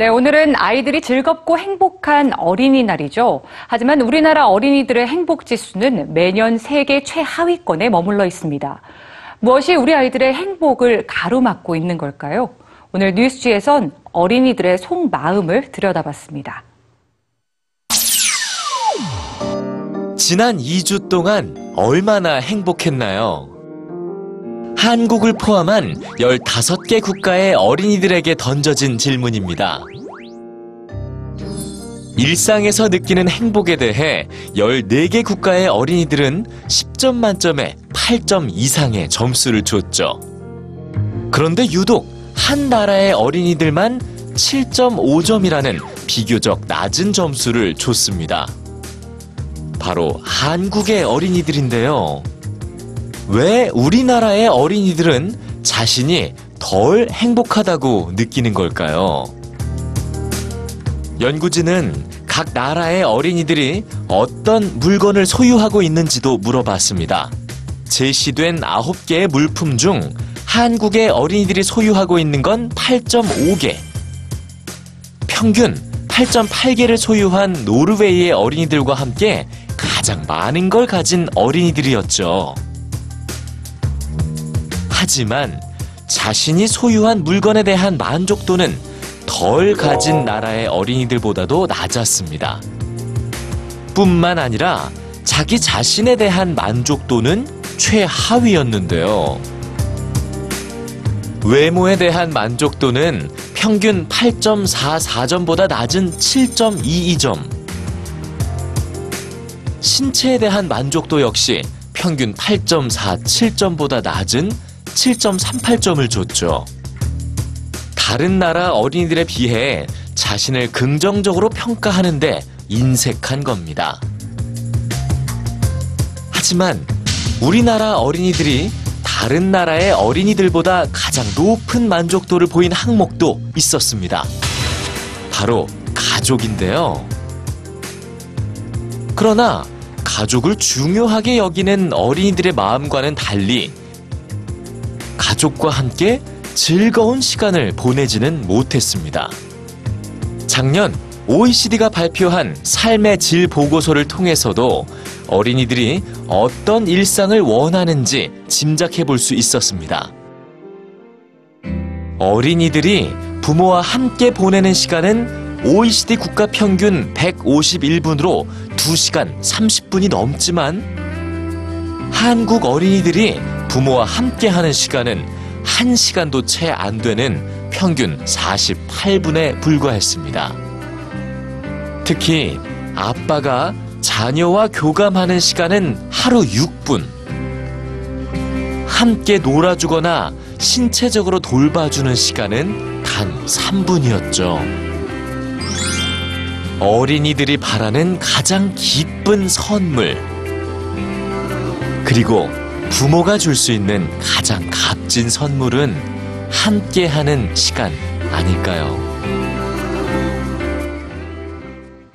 네, 오늘은 아이들이 즐겁고 행복한 어린이날이죠. 하지만 우리나라 어린이들의 행복 지수는 매년 세계 최하위권에 머물러 있습니다. 무엇이 우리 아이들의 행복을 가로막고 있는 걸까요? 오늘 뉴스지에선 어린이들의 속마음을 들여다봤습니다. 지난 2주 동안 얼마나 행복했나요? 한국을 포함한 15개 국가의 어린이들에게 던져진 질문입니다. 일상에서 느끼는 행복에 대해 14개 국가의 어린이들은 10점 만점에 8점 이상의 점수를 줬죠. 그런데 유독 한 나라의 어린이들만 7.5점이라는 비교적 낮은 점수를 줬습니다. 바로 한국의 어린이들인데요. 왜 우리나라의 어린이들은 자신이 덜 행복하다고 느끼는 걸까요? 연구진은 각 나라의 어린이들이 어떤 물건을 소유하고 있는지도 물어봤습니다. 제시된 9개의 물품 중 한국의 어린이들이 소유하고 있는 건 8.5개. 평균 8.8개를 소유한 노르웨이의 어린이들과 함께 가장 많은 걸 가진 어린이들이었죠. 하지만 자신이 소유한 물건에 대한 만족도는 덜 가진 나라의 어린이들보다도 낮았습니다. 뿐만 아니라 자기 자신에 대한 만족도는 최하위였는데요. 외모에 대한 만족도는 평균 8.44점보다 낮은 7.22점. 신체에 대한 만족도 역시 평균 8.47점보다 낮은 7.38점을 줬죠. 다른 나라 어린이들에 비해 자신을 긍정적으로 평가하는데 인색한 겁니다. 하지만 우리나라 어린이들이 다른 나라의 어린이들보다 가장 높은 만족도를 보인 항목도 있었습니다. 바로 가족인데요. 그러나 가족을 중요하게 여기는 어린이들의 마음과는 달리 가족과 함께 즐거운 시간을 보내지는 못했습니다. 작년 OECD가 발표한 삶의 질 보고서를 통해서도 어린이들이 어떤 일상을 원하는지 짐작해 볼 수 있었습니다. 어린이들이 부모와 함께 보내는 시간은 OECD 국가 평균 151분으로 2시간 30분이 넘지만 한국 어린이들이 부모와 함께 하는 시간은 1시간도 채 안 되는 평균 48분에 불과했습니다. 특히 아빠가 자녀와 교감하는 시간은 하루 6분. 함께 놀아주거나 신체적으로 돌봐주는 시간은 단 3분이었죠. 어린이들이 바라는 가장 기쁜 선물. 그리고 부모가 줄 수 있는 가장 값진 선물은 함께하는 시간 아닐까요?